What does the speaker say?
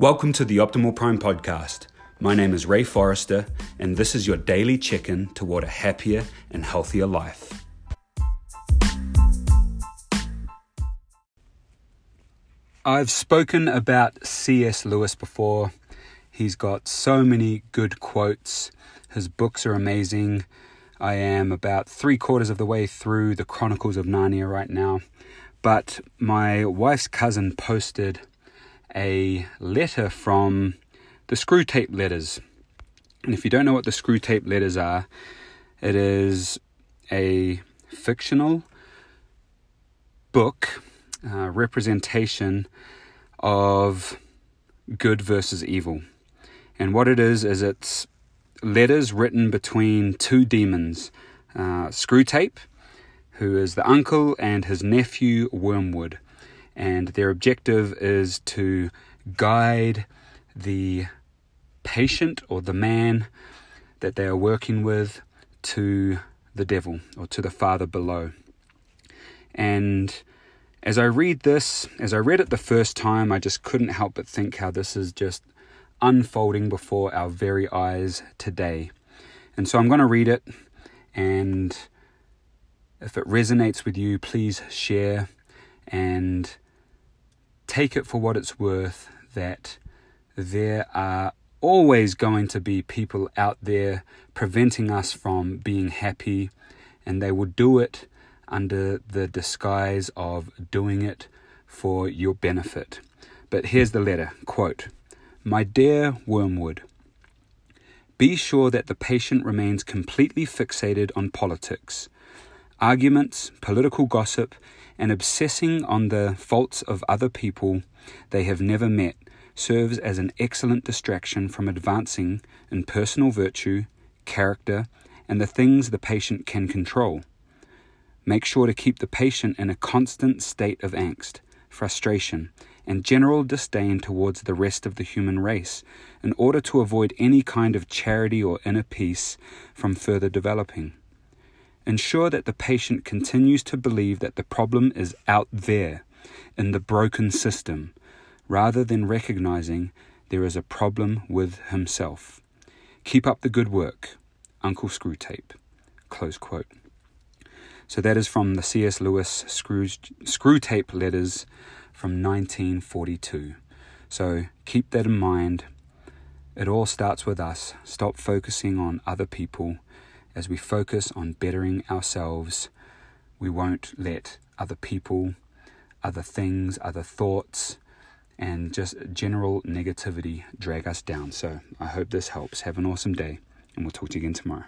Welcome to the Optimal Prime podcast. My name is Ray Forrester, and this is your daily check in toward a happier and healthier life. I've spoken about C.S. Lewis before. He's got so many good quotes. His books are amazing. I am about three quarters of the way through the Chronicles of Narnia right now. But my wife's cousin posted a letter from the Screwtape Letters. And if you don't know what the Screwtape Letters are, it is a fictional book uh, representation of good versus evil. And what it is, is it's letters written between two demons uh, Screwtape, who is the uncle, and his nephew Wormwood and their objective is to guide the patient or the man that they are working with to the devil or to the father below. And as I read this, as I read it the first time, I just couldn't help but think how this is just unfolding before our very eyes today. And so I'm going to read it, and if it resonates with you, please share and take it for what it's worth that there are always going to be people out there preventing us from being happy, and they will do it under the disguise of doing it for your benefit. But here's the letter quote, My dear Wormwood, be sure that the patient remains completely fixated on politics. Arguments, political gossip, and obsessing on the faults of other people they have never met serves as an excellent distraction from advancing in personal virtue, character, and the things the patient can control. Make sure to keep the patient in a constant state of angst, frustration, and general disdain towards the rest of the human race in order to avoid any kind of charity or inner peace from further developing. Ensure that the patient continues to believe that the problem is out there, in the broken system, rather than recognizing there is a problem with himself. Keep up the good work, Uncle Screwtape. Close quote. So that is from the C.S. Lewis Screw, Screwtape letters from 1942. So keep that in mind. It all starts with us. Stop focusing on other people as we focus on bettering ourselves, we won't let other people, other things, other thoughts, and just general negativity drag us down. So I hope this helps. Have an awesome day, and we'll talk to you again tomorrow.